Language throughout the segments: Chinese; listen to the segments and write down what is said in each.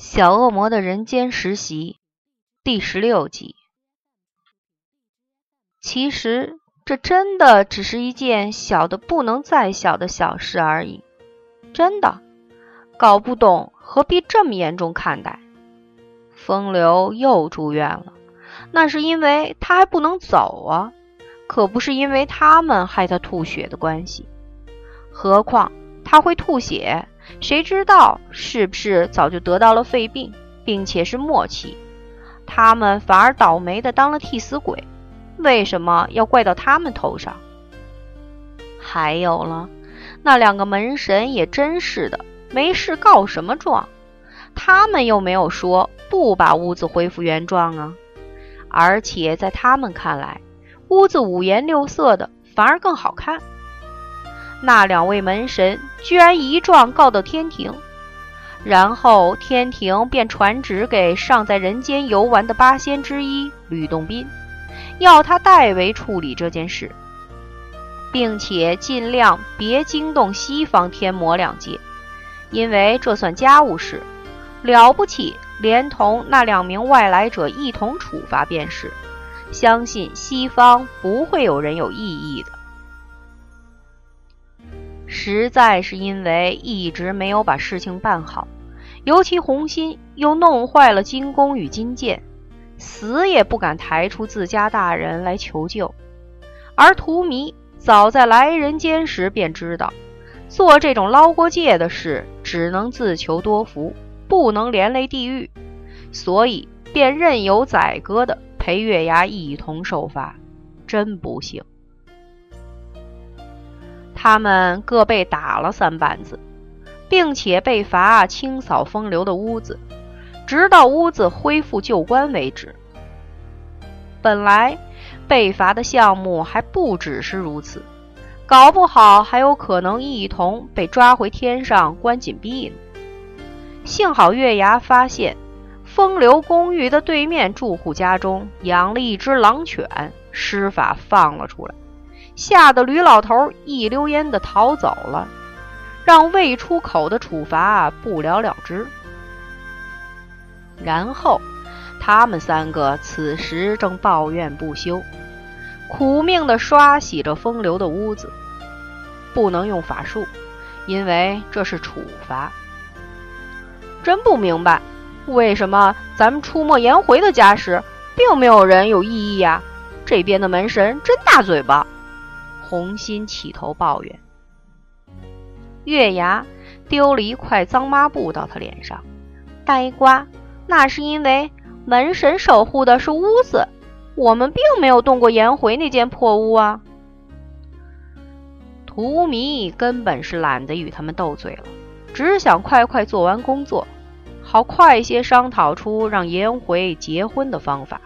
小恶魔的人间实习第十六集。其实这真的只是一件小的不能再小的小事而已。真的，搞不懂何必这么严重看待。风流又住院了，那是因为他还不能走啊，可不是因为他们害他吐血的关系。何况他会吐血。谁知道是不是早就得到了肺病，并且是末期？他们反而倒霉的当了替死鬼，为什么要怪到他们头上？还有了，那两个门神也真是的，没事告什么状？他们又没有说不把屋子恢复原状啊！而且在他们看来，屋子五颜六色的反而更好看。那两位门神居然一状告到天庭，然后天庭便传旨给尚在人间游玩的八仙之一吕洞宾，要他代为处理这件事，并且尽量别惊动西方天魔两界，因为这算家务事，了不起，连同那两名外来者一同处罚便是，相信西方不会有人有异议的。实在是因为一直没有把事情办好，尤其红心又弄坏了金弓与金箭，死也不敢抬出自家大人来求救。而荼蘼早在来人间时便知道，做这种捞过界的事只能自求多福，不能连累地狱，所以便任由宰割的陪月牙一同受罚，真不幸。他们各被打了三板子，并且被罚清扫风流的屋子，直到屋子恢复旧观为止。本来被罚的项目还不只是如此，搞不好还有可能一同被抓回天上关紧闭呢。幸好月牙发现风流公寓的对面住户家中养了一只狼犬，施法放了出来。吓得吕老头一溜烟的逃走了，让未出口的处罚不了了之。然后，他们三个此时正抱怨不休，苦命的刷洗着风流的屋子。不能用法术，因为这是处罚。真不明白，为什么咱们出没颜回的家时，并没有人有异议呀？这边的门神真大嘴巴。红心起头抱怨，月牙丢了一块脏抹布到他脸上。呆瓜，那是因为门神守护的是屋子，我们并没有动过颜回那间破屋啊。荼蘼根本是懒得与他们斗嘴了，只想快快做完工作，好快些商讨出让颜回结婚的方法。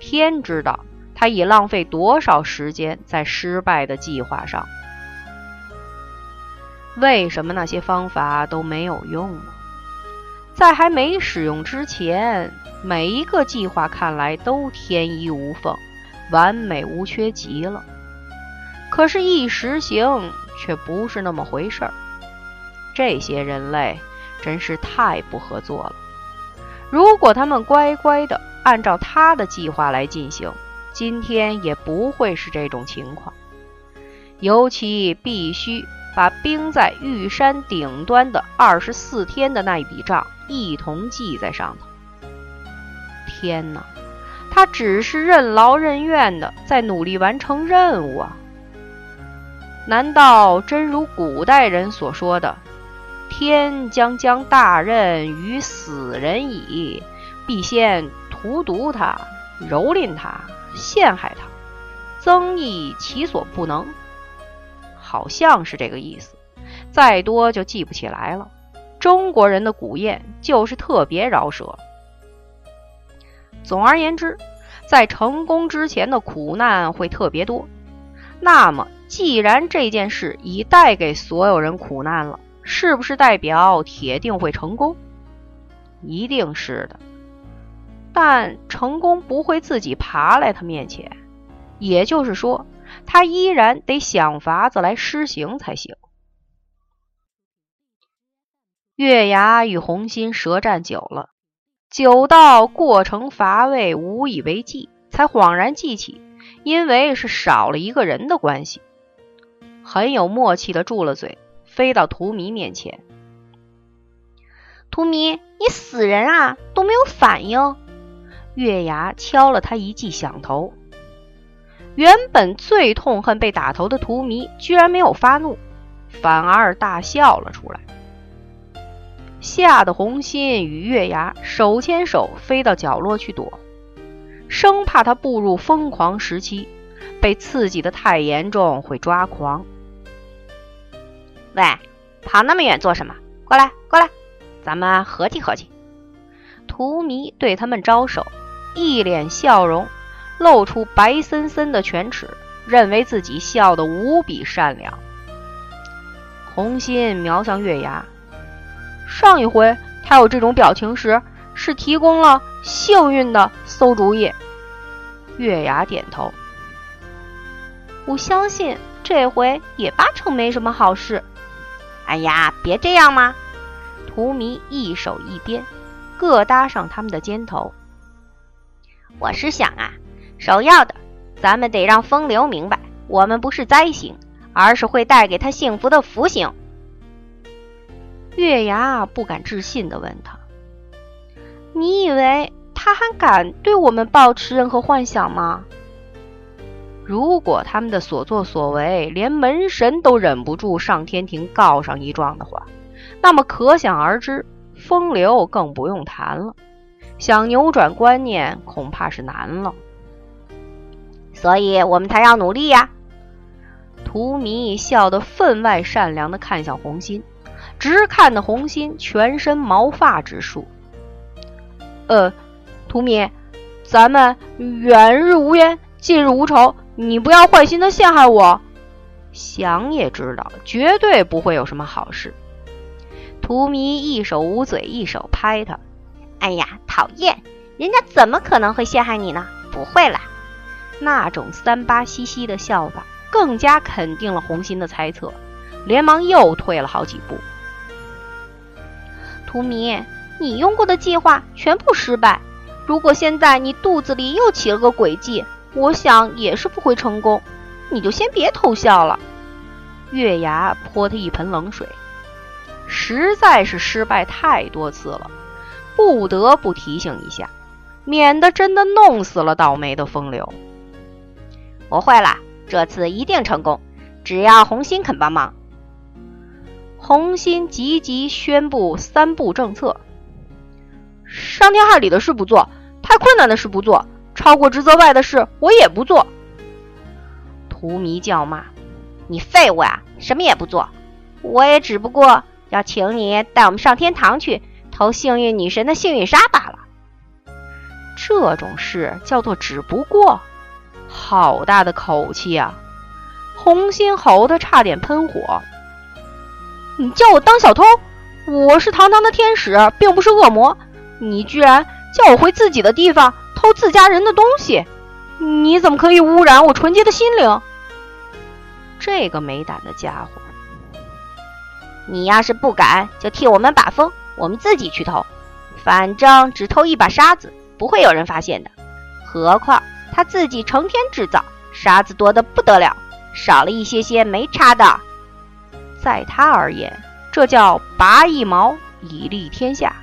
天知道。他已浪费多少时间在失败的计划上？为什么那些方法都没有用呢？在还没使用之前，每一个计划看来都天衣无缝、完美无缺极了。可是，一实行却不是那么回事儿。这些人类真是太不合作了。如果他们乖乖的按照他的计划来进行，今天也不会是这种情况，尤其必须把冰在玉山顶端的二十四天的那一笔账一同记在上头。天哪，他只是任劳任怨的在努力完成任务啊！难道真如古代人所说的“天将将大任于死人矣，必先荼毒他，蹂躏他”？陷害他，增益其所不能，好像是这个意思。再多就记不起来了。中国人的古谚就是特别饶舌。总而言之，在成功之前的苦难会特别多。那么，既然这件事已带给所有人苦难了，是不是代表铁定会成功？一定是的。但成功不会自己爬来他面前，也就是说，他依然得想法子来施行才行。月牙与红心舌战久了，久到过程乏味，无以为继，才恍然记起，因为是少了一个人的关系，很有默契的住了嘴，飞到荼蘼面前。荼蘼，你死人啊，都没有反应。月牙敲了他一记响头。原本最痛恨被打头的荼蘼，居然没有发怒，反而大笑了出来，吓得红心与月牙手牵手飞到角落去躲，生怕他步入疯狂时期，被刺激的太严重会抓狂。喂，跑那么远做什么？过来，过来，咱们合计合计。荼蘼对他们招手，一脸笑容。露出白森森的犬齿，认为自己笑得无比善良。红心瞄向月牙，上一回他有这种表情时，是提供了幸运的馊主意。月牙点头，我相信这回也八成没什么好事。哎呀，别这样嘛！荼蘼一手一鞭，各搭上他们的肩头。我是想啊。首要的，咱们得让风流明白，我们不是灾星，而是会带给他幸福的福星。月牙不敢置信地问他：“你以为他还敢对我们抱持任何幻想吗？”如果他们的所作所为连门神都忍不住上天庭告上一状的话，那么可想而知，风流更不用谈了。想扭转观念，恐怕是难了。所以我们才要努力呀！荼蘼笑得分外善良的看向红心，直看得红心全身毛发直竖。呃，荼蘼，咱们远日无冤，近日无仇，你不要坏心的陷害我。想也知道，绝对不会有什么好事。荼蘼一手捂嘴，一手拍他。哎呀，讨厌！人家怎么可能会陷害你呢？不会啦。那种三八兮兮的笑法，更加肯定了红心的猜测，连忙又退了好几步。荼蘼，你用过的计划全部失败，如果现在你肚子里又起了个诡计，我想也是不会成功。你就先别偷笑了。月牙泼他一盆冷水，实在是失败太多次了，不得不提醒一下，免得真的弄死了倒霉的风流。我会了，这次一定成功，只要红心肯帮忙。红心急急宣布三不政策：伤天害理的事不做，太困难的事不做，超过职责外的事我也不做。荼蘼叫骂：“你废物啊，什么也不做！我也只不过要请你带我们上天堂去偷幸运女神的幸运沙罢了。这种事叫做只不过。”好大的口气啊！红心猴子差点喷火。你叫我当小偷？我是堂堂的天使，并不是恶魔。你居然叫我回自己的地方偷自家人的东西？你怎么可以污染我纯洁的心灵？这个没胆的家伙！你要是不敢，就替我们把风，我们自己去偷。反正只偷一把沙子，不会有人发现的。何况……他自己成天制造沙子多的不得了，少了一些些没差的。在他而言，这叫拔一毛以利天下。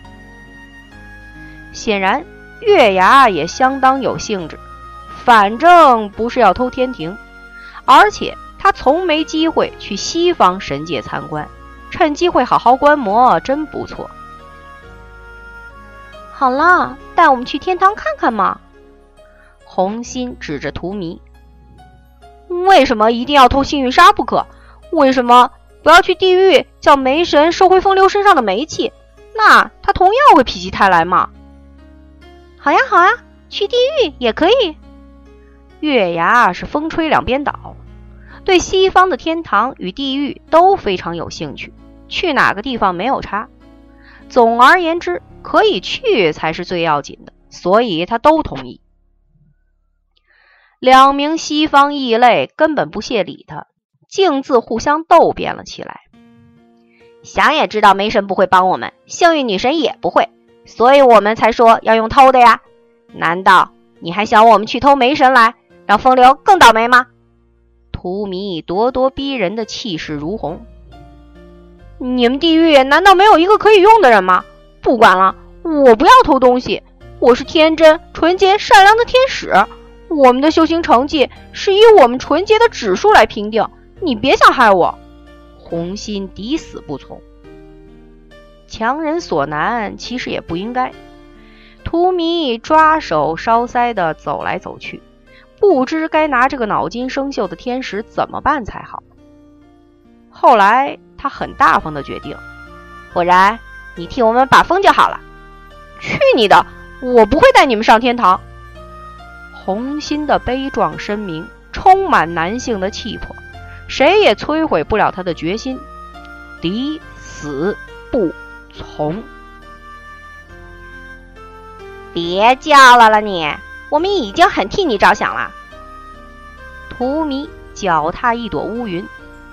显然，月牙也相当有兴致，反正不是要偷天庭，而且他从没机会去西方神界参观，趁机会好好观摩，真不错。好了，带我们去天堂看看嘛。红心指着荼蘼：“为什么一定要偷幸运沙不可？为什么不要去地狱叫煤神收回风流身上的煤气？那他同样会否极泰来嘛？”“好呀，好呀，去地狱也可以。”月牙是风吹两边倒，对西方的天堂与地狱都非常有兴趣，去哪个地方没有差。总而言之，可以去才是最要紧的，所以他都同意。两名西方异类根本不屑理他，径自互相斗辩了起来。想也知道梅神不会帮我们，幸运女神也不会，所以我们才说要用偷的呀。难道你还想我们去偷梅神来，让风流更倒霉吗？荼蘼咄咄逼人的气势如虹。你们地狱难道没有一个可以用的人吗？不管了，我不要偷东西。我是天真、纯洁、善良的天使。我们的修行成绩是以我们纯洁的指数来评定。你别想害我。红心抵死不从。强人所难，其实也不应该。荼蘼抓手烧腮的走来走去，不知该拿这个脑筋生锈的天使怎么办才好。后来他很大方的决定，果然你替我们把风就好了。去你的！我不会带你们上天堂。红心的悲壮声明充满男性的气魄，谁也摧毁不了他的决心，抵死不从。别叫了了你，我们已经很替你着想了。荼蘼脚踏一朵乌云，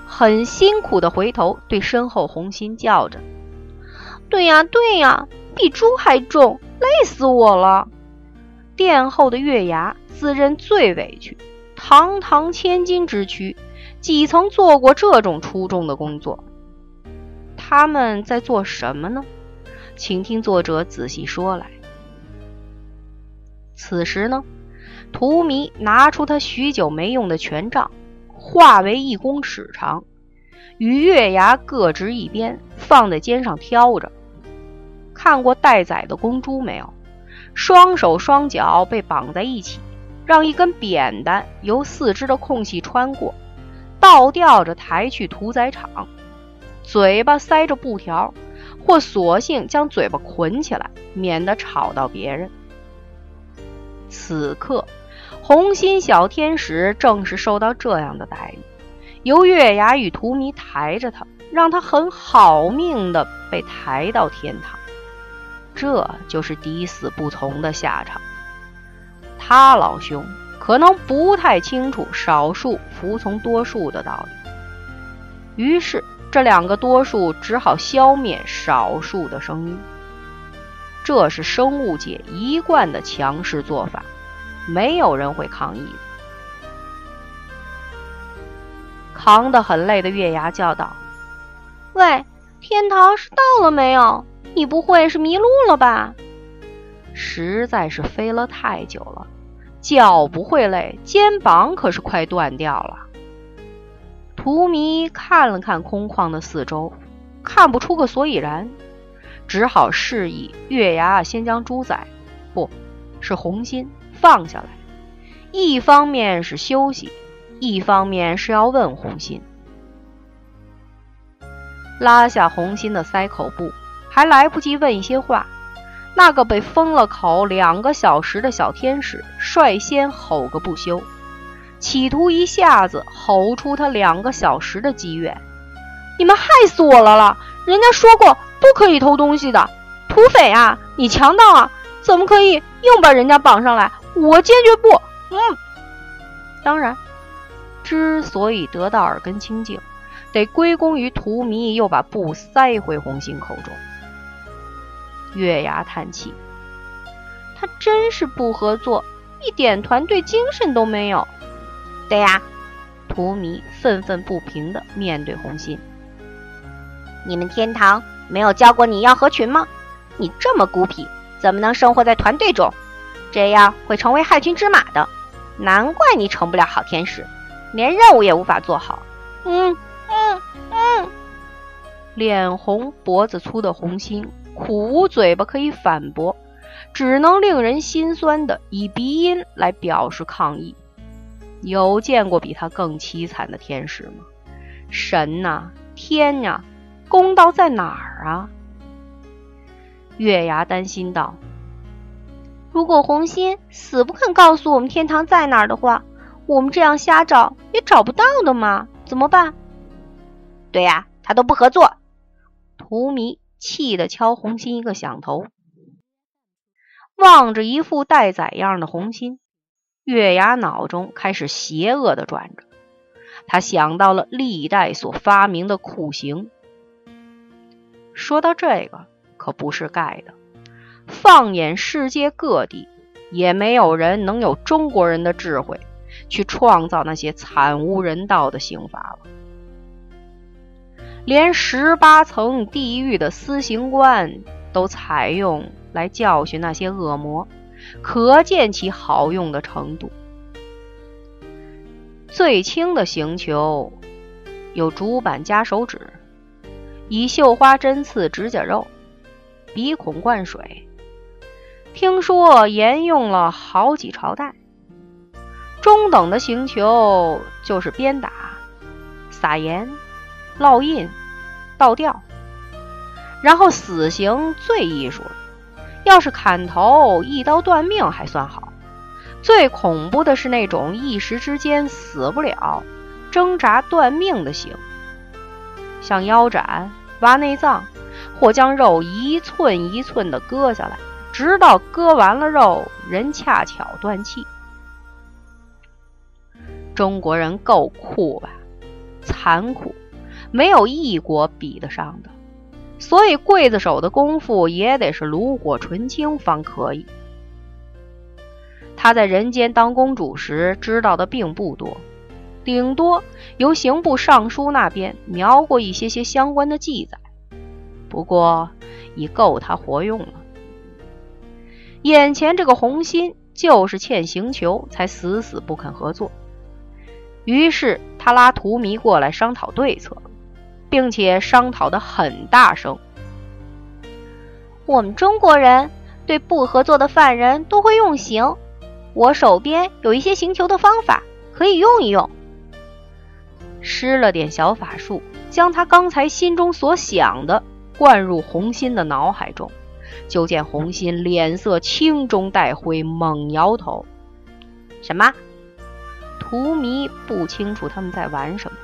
很辛苦的回头对身后红心叫着：“对呀，对呀，比猪还重。”累死我了！殿后的月牙自认最委屈，堂堂千金之躯，几曾做过这种出众的工作？他们在做什么呢？请听作者仔细说来。此时呢，荼蘼拿出他许久没用的权杖，化为一公尺长，与月牙各执一边，放在肩上挑着。看过待宰的公猪没有？双手双脚被绑在一起，让一根扁担由四肢的空隙穿过，倒吊着抬去屠宰场。嘴巴塞着布条，或索性将嘴巴捆起来，免得吵到别人。此刻，红心小天使正是受到这样的待遇，由月牙与荼蘼抬着他，让他很好命的被抬到天堂。这就是抵死不从的下场。他老兄可能不太清楚少数服从多数的道理，于是这两个多数只好消灭少数的声音。这是生物界一贯的强势做法，没有人会抗议的。扛得很累的月牙叫道：“喂，天堂是到了没有？”你不会是迷路了吧？实在是飞了太久了，脚不会累，肩膀可是快断掉了。荼蘼看了看空旷的四周，看不出个所以然，只好示意月牙先将猪仔，不是红心放下来。一方面是休息，一方面是要问红心，拉下红心的塞口布。还来不及问一些话，那个被封了口两个小时的小天使率先吼个不休，企图一下子吼出他两个小时的积怨。你们害死我了了！人家说过不可以偷东西的，土匪啊，你强盗啊，怎么可以硬把人家绑上来？我坚决不！嗯，当然，之所以得到耳根清净，得归功于荼蘼又把布塞回红心口中。月牙叹气：“他真是不合作，一点团队精神都没有。”对呀，荼蘼愤愤不平地面对红心：“你们天堂没有教过你要合群吗？你这么孤僻，怎么能生活在团队中？这样会成为害群之马的。难怪你成不了好天使，连任务也无法做好。”嗯嗯嗯，脸红脖子粗的红心。苦无嘴巴可以反驳，只能令人心酸的以鼻音来表示抗议。有见过比他更凄惨的天使吗？神呐，天呀，公道在哪儿啊？月牙担心道：“如果红心死不肯告诉我们天堂在哪儿的话，我们这样瞎找也找不到的嘛，怎么办？”对呀，他都不合作。荼蘼。气得敲红心一个响头，望着一副待宰样的红心，月牙脑中开始邪恶的转着。他想到了历代所发明的酷刑：说到这个，可不是盖的。放眼世界各地，也没有人能有中国人的智慧去创造那些惨无人道的刑罚了。连十八层地狱的私刑官都采用来教训那些恶魔，可见其好用的程度。最轻的刑求有竹板夹手指，以绣花针刺指甲肉，鼻孔灌水。听说沿用了好几朝代。中等的刑求就是鞭打、撒盐、烙印、倒吊，然后死刑最艺术了。要是砍头、一刀断命还算好，最恐怖的是那种一时之间死不了、挣扎断命的刑，像腰斩、挖内脏，或将肉一寸一寸的割下来。直到割完了肉，人恰巧断气。中国人够酷吧？残酷，没有一国比得上的。所以刽子手的功夫也得是炉火纯青方可以。他在人间当公主时知道的并不多，顶多由刑部尚书那边描过一些些相关的记载，不过已够他活用了。眼前这个红心就是欠刑求，才死死不肯合作。于是他拉荼蘼过来商讨对策，并且商讨的很大声。我们中国人对不合作的犯人都会用刑，我手边有一些刑求的方法，可以用一用。施了点小法术，将他刚才心中所想的灌入红心的脑海中。就见红心脸色青中带灰，猛摇头。什么？荼蘼不清楚他们在玩什么。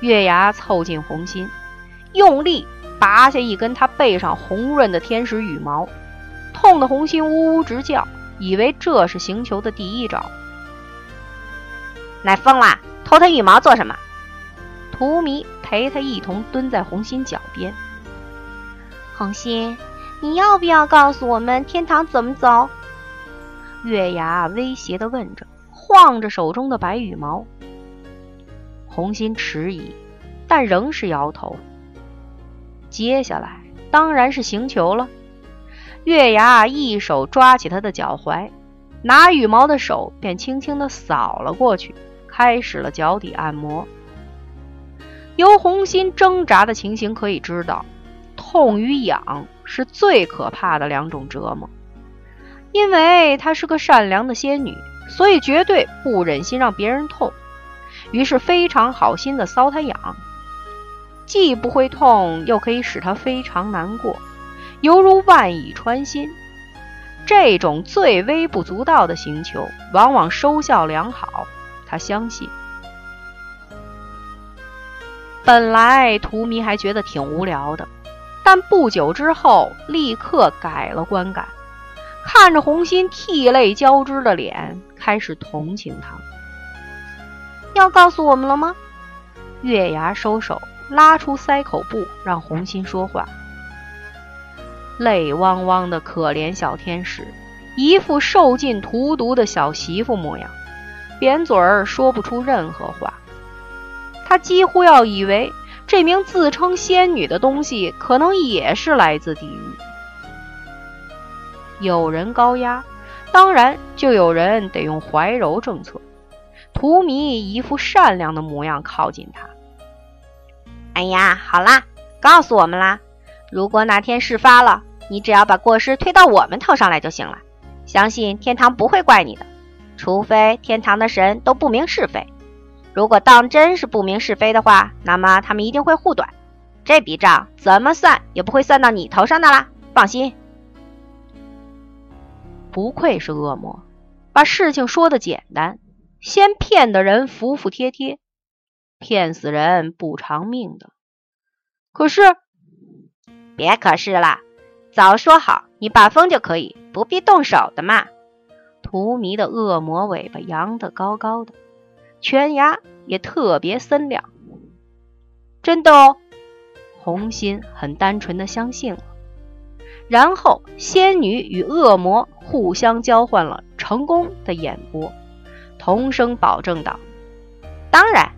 月牙凑近红心，用力拔下一根他背上红润的天使羽毛，痛得红心呜呜直叫，以为这是行球的第一招。奶疯了，偷他羽毛做什么？荼蘼陪他一同蹲在红心脚边。红心，你要不要告诉我们天堂怎么走？月牙威胁地问着，晃着手中的白羽毛。红心迟疑，但仍是摇头。接下来当然是行球了。月牙一手抓起他的脚踝，拿羽毛的手便轻轻地扫了过去，开始了脚底按摩。由红心挣扎的情形可以知道。痛与痒是最可怕的两种折磨，因为她是个善良的仙女，所以绝对不忍心让别人痛，于是非常好心的搔他痒，既不会痛，又可以使他非常难过，犹如万蚁穿心。这种最微不足道的行求，往往收效良好，他相信。本来荼蘼还觉得挺无聊的。但不久之后，立刻改了观感，看着红心涕泪交织的脸，开始同情他。要告诉我们了吗？月牙收手，拉出塞口布，让红心说话。泪汪汪的可怜小天使，一副受尽荼毒的小媳妇模样，扁嘴儿说不出任何话。他几乎要以为。这名自称仙女的东西，可能也是来自地狱。有人高压，当然就有人得用怀柔政策。荼蘼一副善良的模样，靠近他。哎呀，好啦，告诉我们啦！如果哪天事发了，你只要把过失推到我们头上来就行了。相信天堂不会怪你的，除非天堂的神都不明是非。如果当真是不明是非的话，那么他们一定会护短，这笔账怎么算也不会算到你头上的啦。放心，不愧是恶魔，把事情说的简单，先骗的人服服帖帖，骗死人不偿命的。可是，别可是啦，早说好你把风就可以，不必动手的嘛。荼蘼的恶魔尾巴扬得高高的。犬牙也特别森亮，真的哦。红心很单纯的相信了。然后，仙女与恶魔互相交换了成功的眼波，同声保证道：“当然，